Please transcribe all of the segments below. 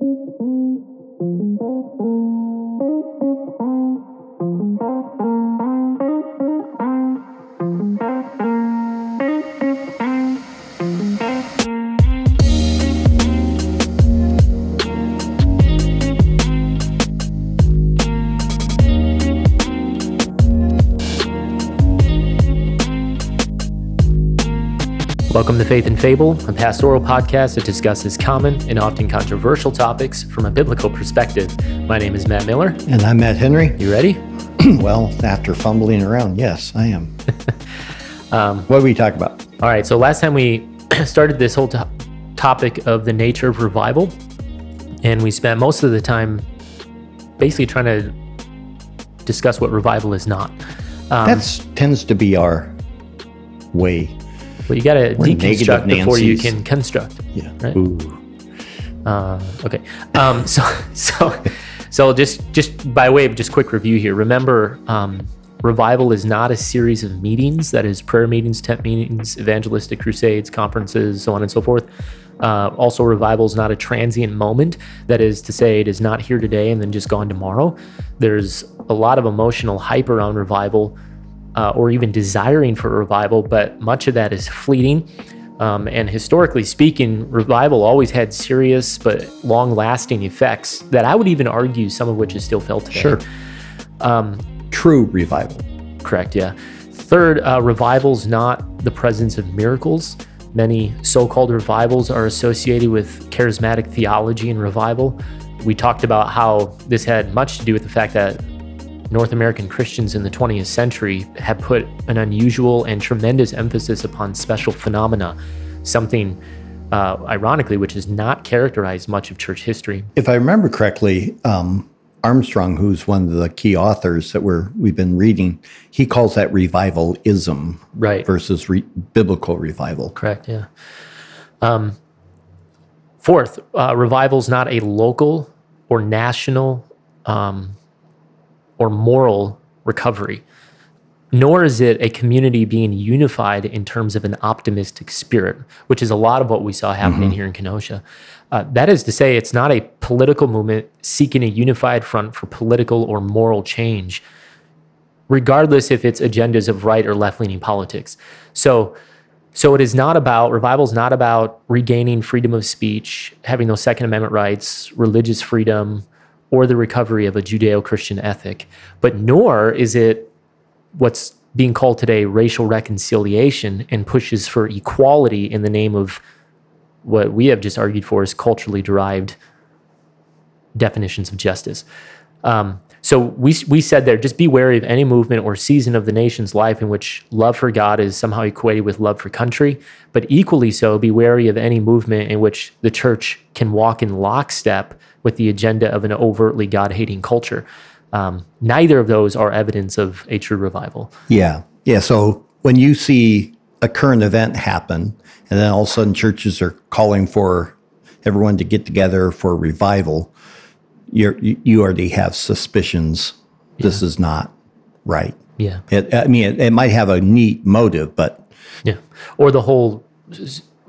Welcome to Faith and Fable, a pastoral podcast that discusses common and often controversial topics from a biblical perspective. My name is Matt Miller. And I'm Matt Henry. You ready? well, after fumbling around, yes, I am. um, what do we talk about? All right. So last time we started this whole to- topic of the nature of revival, and we spent most of the time basically trying to discuss what revival is not. Um, that tends to be our way well, you got to deconstruct before you can construct. Yeah. Right. Uh, okay. Um, so so so just just by way of just quick review here. Remember, um, revival is not a series of meetings. That is prayer meetings, tent meetings, evangelistic crusades, conferences, so on and so forth. Uh, also, revival is not a transient moment. That is to say, it is not here today and then just gone tomorrow. There's a lot of emotional hype around revival uh, or even desiring for revival, but much of that is fleeting. Um, and historically speaking, revival always had serious but long lasting effects that I would even argue some of which is still felt today. Sure. Um, True revival. Correct, yeah. Third, uh, revival's not the presence of miracles. Many so called revivals are associated with charismatic theology and revival. We talked about how this had much to do with the fact that North American Christians in the 20th century have put an unusual and tremendous emphasis upon special phenomena, something uh, ironically, which has not characterized much of church history. If I remember correctly, um, Armstrong, who's one of the key authors that we're we've been reading, he calls that revivalism, right, versus re- biblical revival. Correct. Yeah. Um, fourth, uh, revival is not a local or national um, or moral recovery, nor is it a community being unified in terms of an optimistic spirit, which is a lot of what we saw happening mm-hmm. here in Kenosha. Uh, that is to say, it's not a political movement seeking a unified front for political or moral change, regardless if its agendas of right or left leaning politics. So, so it is not about revival is not about regaining freedom of speech, having those Second Amendment rights, religious freedom, or the recovery of a Judeo Christian ethic, but nor is it what's being called today racial reconciliation and pushes for equality in the name of what we have just argued for is culturally derived definitions of justice. Um, so we, we said there, just be wary of any movement or season of the nation's life in which love for God is somehow equated with love for country, but equally so, be wary of any movement in which the church can walk in lockstep with the agenda of an overtly God hating culture. Um, neither of those are evidence of a true revival. Yeah. Yeah. So when you see a current event happen, and then all of a sudden churches are calling for everyone to get together for revival, you're, you already have suspicions this is not right. Yeah. It, I mean, it, it might have a neat motive, but. Yeah. Or the whole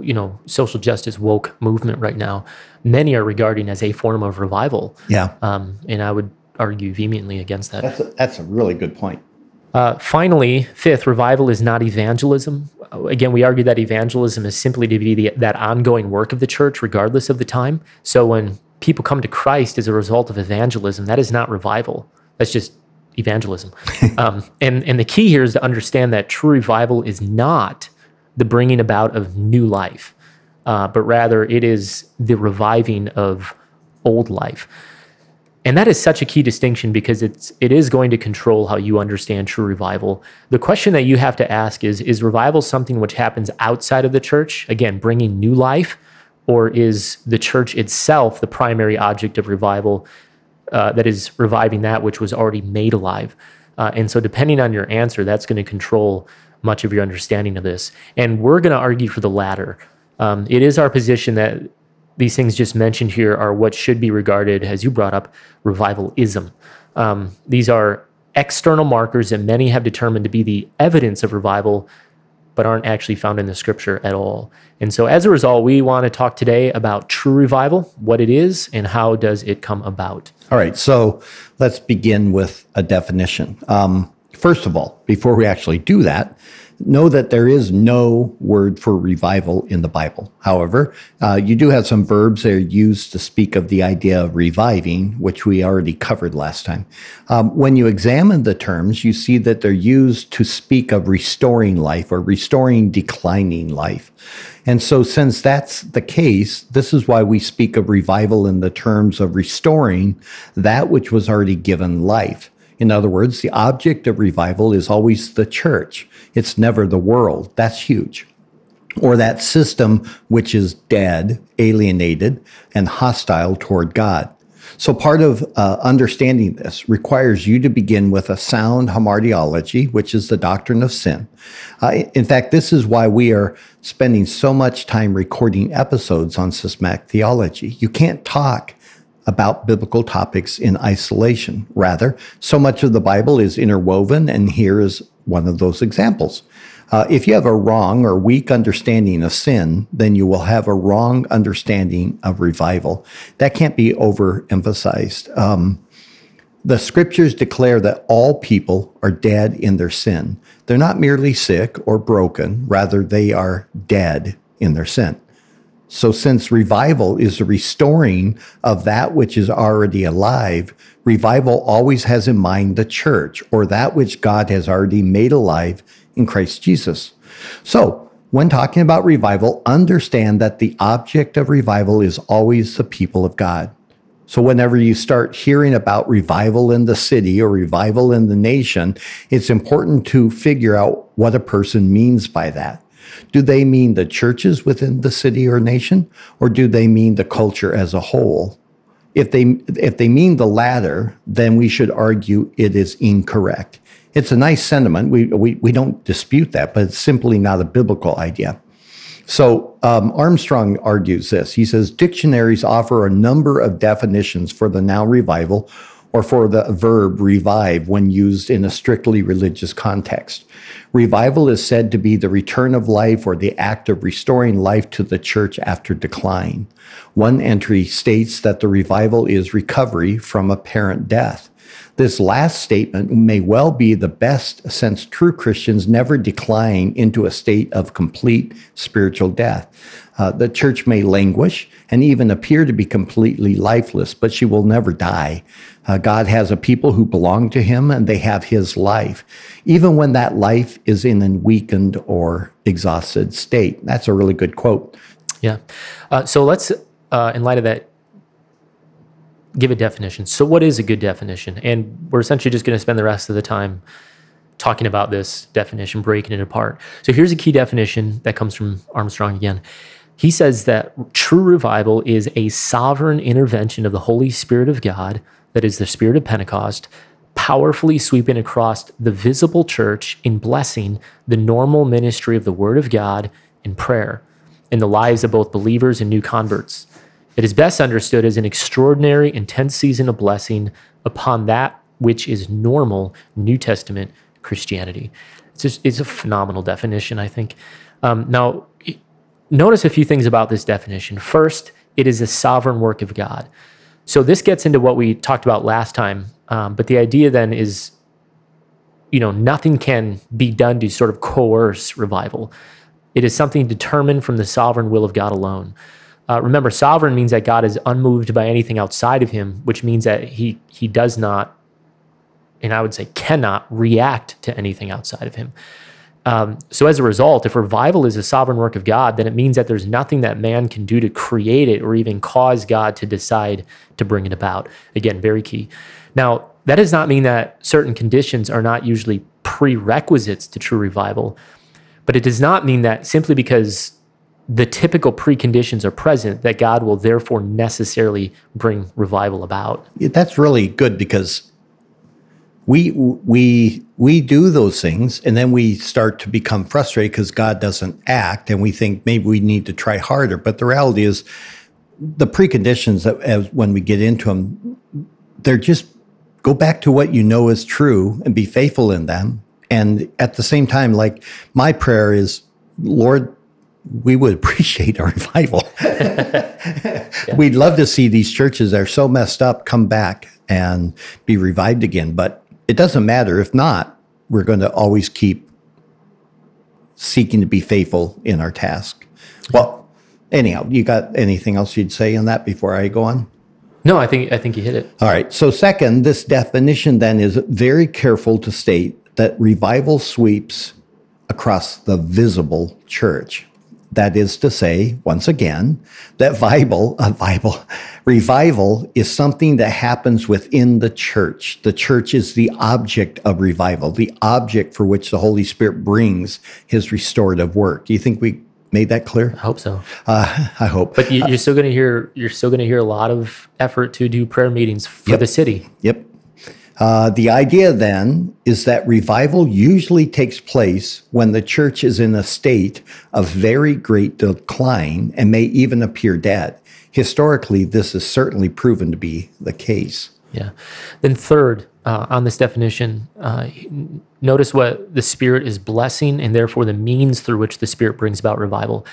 you know social justice woke movement right now, many are regarding as a form of revival. Yeah, um, and I would argue vehemently against that. That's a, that's a really good point. Uh, finally, fifth, revival is not evangelism. Again, we argue that evangelism is simply to be the, that ongoing work of the church, regardless of the time. So when people come to Christ as a result of evangelism, that is not revival. That's just evangelism. um, and and the key here is to understand that true revival is not the bringing about of new life, uh, but rather it is the reviving of old life. And that is such a key distinction because it's it is going to control how you understand true revival. The question that you have to ask is is revival something which happens outside of the church, again, bringing new life, or is the church itself the primary object of revival uh, that is reviving that which was already made alive? Uh, and so, depending on your answer, that's going to control much of your understanding of this. And we're going to argue for the latter. Um, it is our position that these things just mentioned here are what should be regarded, as you brought up, revivalism. Um, these are external markers that many have determined to be the evidence of revival, but aren't actually found in the scripture at all. And so as a result, we want to talk today about true revival, what it is, and how does it come about. All right, so let's begin with a definition. Um, first of all, before we actually do that, know that there is no word for revival in the Bible. However, uh, you do have some verbs that are used to speak of the idea of reviving, which we already covered last time. Um, when you examine the terms, you see that they're used to speak of restoring life or restoring declining life. And so, since that's the case, this is why we speak of revival in the terms of restoring that which was already given life. In other words, the object of revival is always the church. It's never the world. That's huge. Or that system which is dead, alienated, and hostile toward God. So, part of uh, understanding this requires you to begin with a sound hamartiology, which is the doctrine of sin. Uh, in fact, this is why we are spending so much time recording episodes on systematic theology. You can't talk about biblical topics in isolation. Rather, so much of the Bible is interwoven, and here is one of those examples. Uh, if you have a wrong or weak understanding of sin, then you will have a wrong understanding of revival. That can't be overemphasized. Um, the scriptures declare that all people are dead in their sin. They're not merely sick or broken, rather, they are dead in their sin. So, since revival is the restoring of that which is already alive, revival always has in mind the church or that which God has already made alive in Christ Jesus. So, when talking about revival, understand that the object of revival is always the people of God. So, whenever you start hearing about revival in the city or revival in the nation, it's important to figure out what a person means by that. Do they mean the churches within the city or nation, or do they mean the culture as a whole? If they, if they mean the latter, then we should argue it is incorrect. It's a nice sentiment. We, we, we don't dispute that, but it's simply not a biblical idea. So um, Armstrong argues this. He says dictionaries offer a number of definitions for the now revival or for the verb revive when used in a strictly religious context. Revival is said to be the return of life or the act of restoring life to the church after decline. One entry states that the revival is recovery from apparent death. This last statement may well be the best since true Christians never decline into a state of complete spiritual death. Uh, the church may languish and even appear to be completely lifeless, but she will never die. Uh, God has a people who belong to him and they have his life, even when that life is in a weakened or exhausted state. That's a really good quote. Yeah. Uh, so let's, uh, in light of that, give a definition. So, what is a good definition? And we're essentially just going to spend the rest of the time talking about this definition, breaking it apart. So, here's a key definition that comes from Armstrong again. He says that true revival is a sovereign intervention of the Holy Spirit of God, that is the Spirit of Pentecost, powerfully sweeping across the visible church in blessing the normal ministry of the Word of God in prayer in the lives of both believers and new converts. It is best understood as an extraordinary, intense season of blessing upon that which is normal New Testament Christianity. It's just it's a phenomenal definition, I think. Um, now, notice a few things about this definition. First, it is a sovereign work of God. So this gets into what we talked about last time, um, but the idea then is, you know, nothing can be done to sort of coerce revival. It is something determined from the sovereign will of God alone. Uh, remember, sovereign means that God is unmoved by anything outside of him, which means that he he does not, and I would say cannot react to anything outside of him. Um, so as a result, if revival is a sovereign work of God, then it means that there's nothing that man can do to create it or even cause God to decide to bring it about. Again, very key. Now, that does not mean that certain conditions are not usually prerequisites to true revival, but it does not mean that simply because the typical preconditions are present that God will therefore necessarily bring revival about. That's really good because we we we do those things and then we start to become frustrated because God doesn't act and we think maybe we need to try harder but the reality is the preconditions that as when we get into them they're just go back to what you know is true and be faithful in them And at the same time, like my prayer is, Lord, we would appreciate a revival. We'd love to see these churches that are so messed up come back and be revived again. But it doesn't matter. If not, we're going to always keep seeking to be faithful in our task. Well, anyhow, you got anything else you'd say on that before I go on? No, I think I think you hit it. All right. So, second, this definition then is very careful to state that revival sweeps across the visible church. That is to say, once again, that Bible, a Bible, revival is something that happens within the church. The church is the object of revival, the object for which the Holy Spirit brings his restorative work. Do you think we made that clear? I hope so. Uh, I hope. But you, you're still going to hear you're still going to hear a lot of effort to do prayer meetings for Yep. the city. Yep. Uh, the idea then is that revival usually takes place when the church is in a state of very great decline and may even appear dead. Historically, this is certainly proven to be the case. Yeah. Then third, uh, on this definition, uh, notice what the Spirit is blessing, and therefore the means through which the Spirit brings about revival.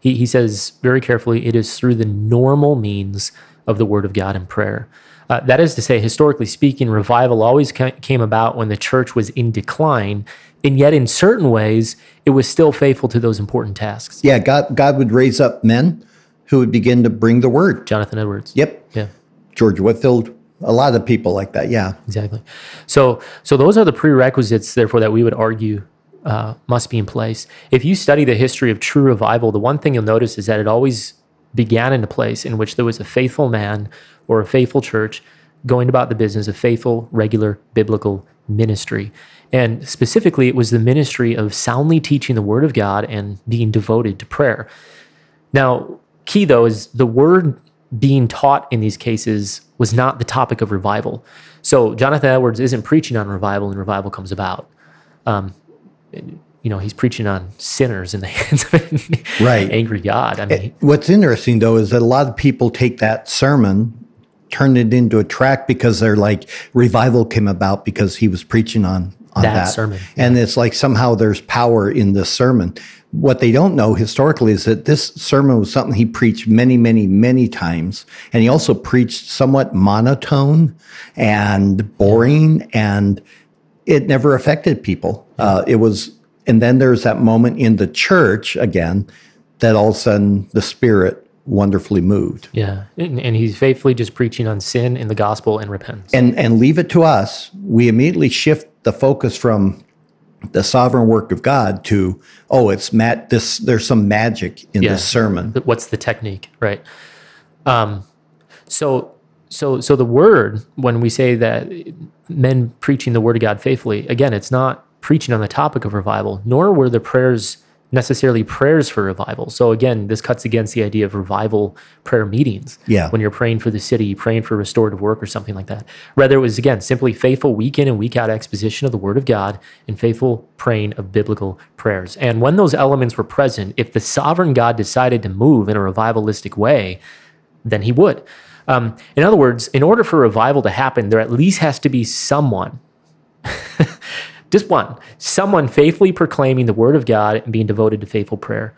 He, he says very carefully, it is through the normal means of the Word of God and prayer. Uh, that is to say, historically speaking, revival always ca- came about when the church was in decline, and yet in certain ways, it was still faithful to those important tasks. Yeah, God, God would raise up men who would begin to bring the word. Jonathan Edwards. Yep. Yeah. George Whitefield, a lot of people like that. Yeah. Exactly. So, so those are the prerequisites, therefore, that we would argue uh, must be in place. If you study the history of true revival, the one thing you'll notice is that it always began in a place in which there was a faithful man or a faithful church going about the business of faithful, regular biblical ministry. And specifically, it was the ministry of soundly teaching the word of God and being devoted to prayer. Now, key though is the word being taught in these cases was not the topic of revival. So Jonathan Edwards isn't preaching on revival and revival comes about. Um, you know, he's preaching on sinners in the hands of an Right. angry God. I mean, What's interesting though is that a lot of people take that sermon, turn it into a track because they're like revival came about because he was preaching on on That that, sermon, and it's like somehow there's power in this sermon. What they don't know historically is that this sermon was something he preached many, many, many times, and he also preached somewhat monotone and boring, and it never affected people. Uh, it was, and then there's that moment in the church again that all of a sudden the Spirit wonderfully moved. yeah. And, and he's faithfully just preaching on sin in the gospel and repentance. And and leave it to us. We immediately shift the focus from the sovereign work of God to oh, it's Matt. This there's some magic in Yeah. this sermon. what's the technique right um so so so the word when we say that men preaching the word of god faithfully again it's not preaching on the topic of revival nor were the prayers necessarily prayers for revival. So again this cuts against the idea of revival prayer meetings. Yeah. when you're praying for the city praying for restorative work or something like that. Rather it was again simply faithful week in and week out exposition of the word of god and faithful praying of biblical prayers. And when those elements were present if the sovereign god decided to move in a revivalistic way then he would. Um, in other words in order for revival to happen there at least has to be someone just one. Someone faithfully proclaiming the word of god and being devoted to faithful prayer.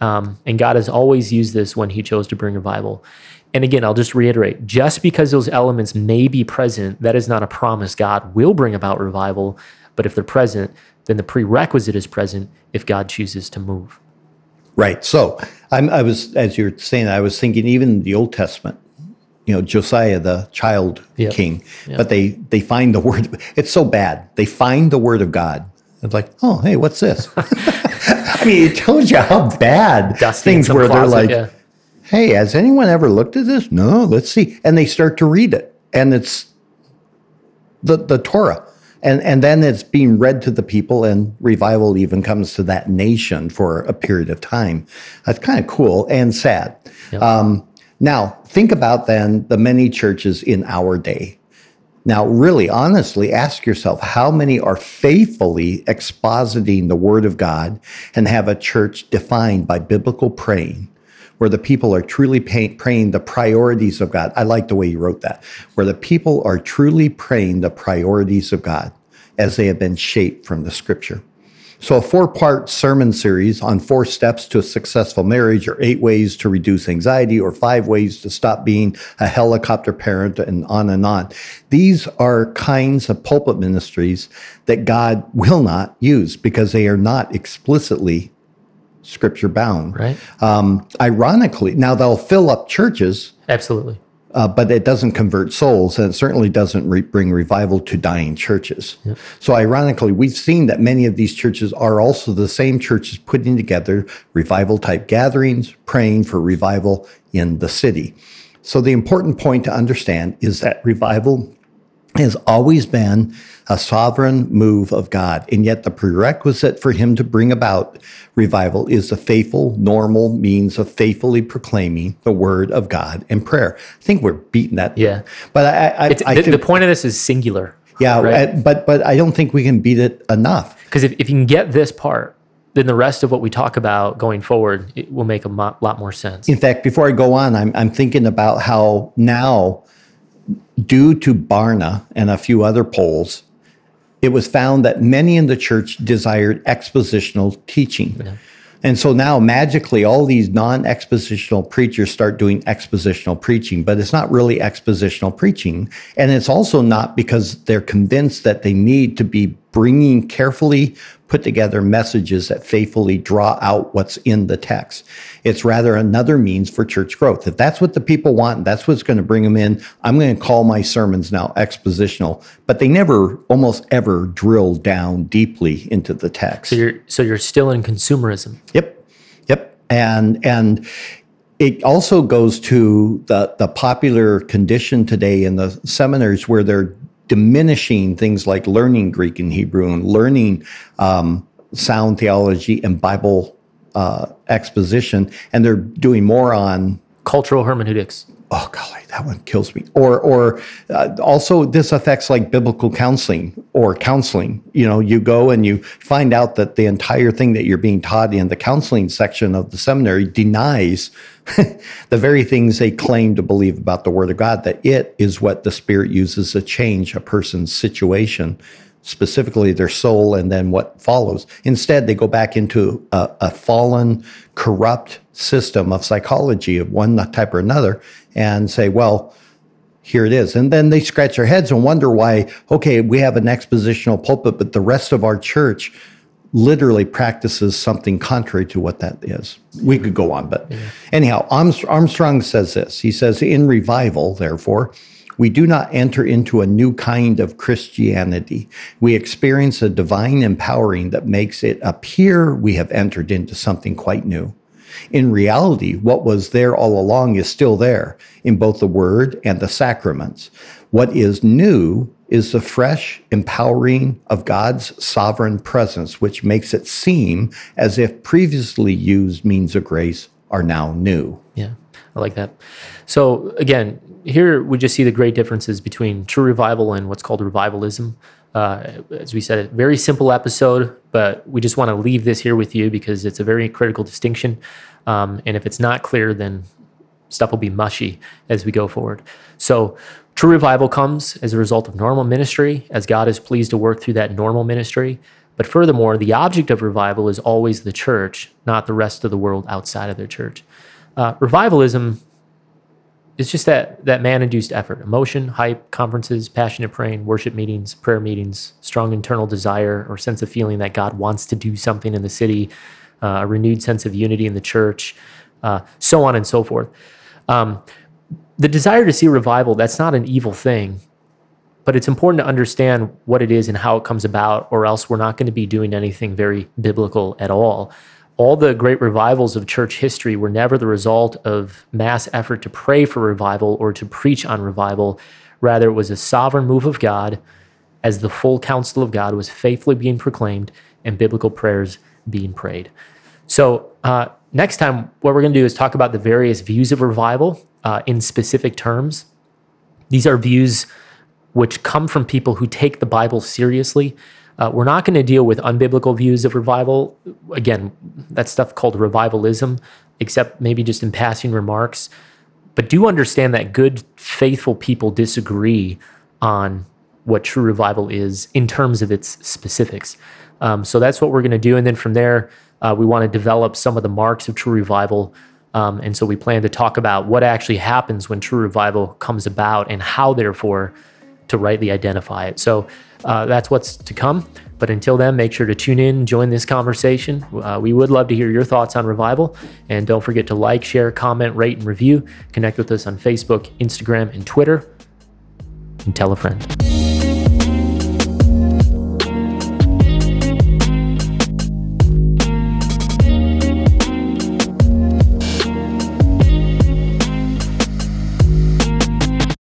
Um, and god has always used this when he chose to bring revival. And again i'll just reiterate just because those elements may be present that is not a promise god will bring about revival. But if they're present then the prerequisite is present if god chooses to move. Right. So I'm, I was, as you're saying, I was thinking even the Old Testament, you know, Josiah, the child Yep. king, but they, they find the word. It's so bad. They find the word of God. It's like, oh, hey, what's this? I mean, it tells you how bad Dusty things were. They're like, yeah. hey, has anyone ever looked at this? No, let's see. And they start to read it. And it's the, the Torah. And, and then it's being read to the people, and revival even comes to that nation for a period of time. That's kind of cool and sad. Um, now, think about then the many churches in our day. Now, really, honestly, ask yourself how many are faithfully expositing the Word of God and have a church defined by biblical praying, where the people are truly pay, praying the priorities of God. I like the way you wrote that, where the people are truly praying the priorities of God. as they have been shaped from the scripture. So, a four part sermon series on four steps to a successful marriage, or eight ways to reduce anxiety, or five ways to stop being a helicopter parent, and on and on. These are kinds of pulpit ministries that God will not use because they are not explicitly scripture bound. Right. Um, ironically, now they'll fill up churches Absolutely. Uh, but it doesn't convert souls, and it certainly doesn't re- bring revival to dying churches. So, ironically, we've seen that many of these churches are also the same churches putting together revival type gatherings, praying for revival in the city. So, the important point to understand is that revival has always been a sovereign move of God. And yet, the prerequisite for him to bring about revival is the faithful, normal means of faithfully proclaiming the word of God and prayer. I think we're beating that. Yeah. But I, I, It's, I the, think, the point of this is singular. yeah, right? I- but, but I don't think we can beat it enough. Because if, if you can get this part, then the rest of what we talk about going forward it will make a mo- lot more sense. In fact, before I go on, I'm, I'm thinking about how now, due to Barna and a few other polls, it was found that many in the church desired expositional teaching. And so now magically all these non-expositional preachers start doing expositional preaching, but it's not really expositional preaching. And it's also not because they're convinced that they need to be bringing carefully put together messages that faithfully draw out what's in the text. It's rather another means for church growth. If that's what the people want, that's what's going to bring them in. I'm going to call my sermons now expositional, but they never almost ever drill down deeply into the text. So you're so you're still in consumerism. Yep. Yep. And and it also goes to the the popular condition today in the seminaries where they're diminishing things like learning Greek and Hebrew and learning um, sound theology and Bible uh, exposition, and they're doing more on Cultural hermeneutics. Oh golly that one kills me. Or or uh, also this affects like biblical counseling or counseling. You know you go and you find out that the entire thing that you're being taught in the counseling section of the seminary denies the very things they claim to believe about the word of god that it is what the spirit uses to change a person's situation specifically their soul and then what follows. Instead, they go back into a, a fallen, corrupt system of psychology of one type or another and say, well, here it is. And then they scratch their heads and wonder why, okay, we have an expositional pulpit, but the rest of our church literally practices something contrary to what that is. We could go on, but anyhow, Armstrong, Armstrong says this. He says, in revival, therefore, we do not enter into a new kind of Christianity. We experience a divine empowering that makes it appear we have entered into something quite new. In reality, what was there all along is still there in both the word and the sacraments. What is new is the fresh empowering of God's sovereign presence, which makes it seem as if previously used means of grace are now new. Yeah, I like that. So again, here we just see the great differences between true revival and what's called revivalism. Uh, as we said, very simple episode, but we just want to leave this here with you because it's a very critical distinction. Um, and if it's not clear, then stuff will be mushy as we go forward. So, true revival comes as a result of normal ministry, as God is pleased to work through that normal ministry. But furthermore, the object of revival is always the church, not the rest of the world outside of their church. Uh, revivalism is just that that man-induced effort, emotion, hype, conferences, passionate praying, worship meetings, prayer meetings, strong internal desire or sense of feeling that God wants to do something in the city, uh, a renewed sense of unity in the church, uh, so on and so forth. Um, the desire to see revival, that's not an evil thing, but it's important to understand what it is and how it comes about, or else we're not going to be doing anything very biblical at all. All the great revivals of church history were never the result of mass effort to pray for revival or to preach on revival. Rather, it was a sovereign move of God as the full counsel of God was faithfully being proclaimed and biblical prayers being prayed. So, uh, next time, what we're going to do is talk about the various views of revival uh, in specific terms. These are views which come from people who take the Bible seriously. Uh, we're not going to deal with unbiblical views of revival. Again, that's stuff called revivalism, except maybe just in passing remarks. But do understand that good, faithful people disagree on what true revival is in terms of its specifics. Um, so that's what we're going to do. And then from there, uh, we want to develop some of the marks of true revival. Um, and so we plan to talk about what actually happens when true revival comes about and how, therefore, to rightly identify it. So uh, that's what's to come. But until then, make sure to tune in, join this conversation. Uh, we would love to hear your thoughts on revival. And don't forget to like, share, comment, rate, and review. Connect with us on Facebook, Instagram, and Twitter. And tell a friend.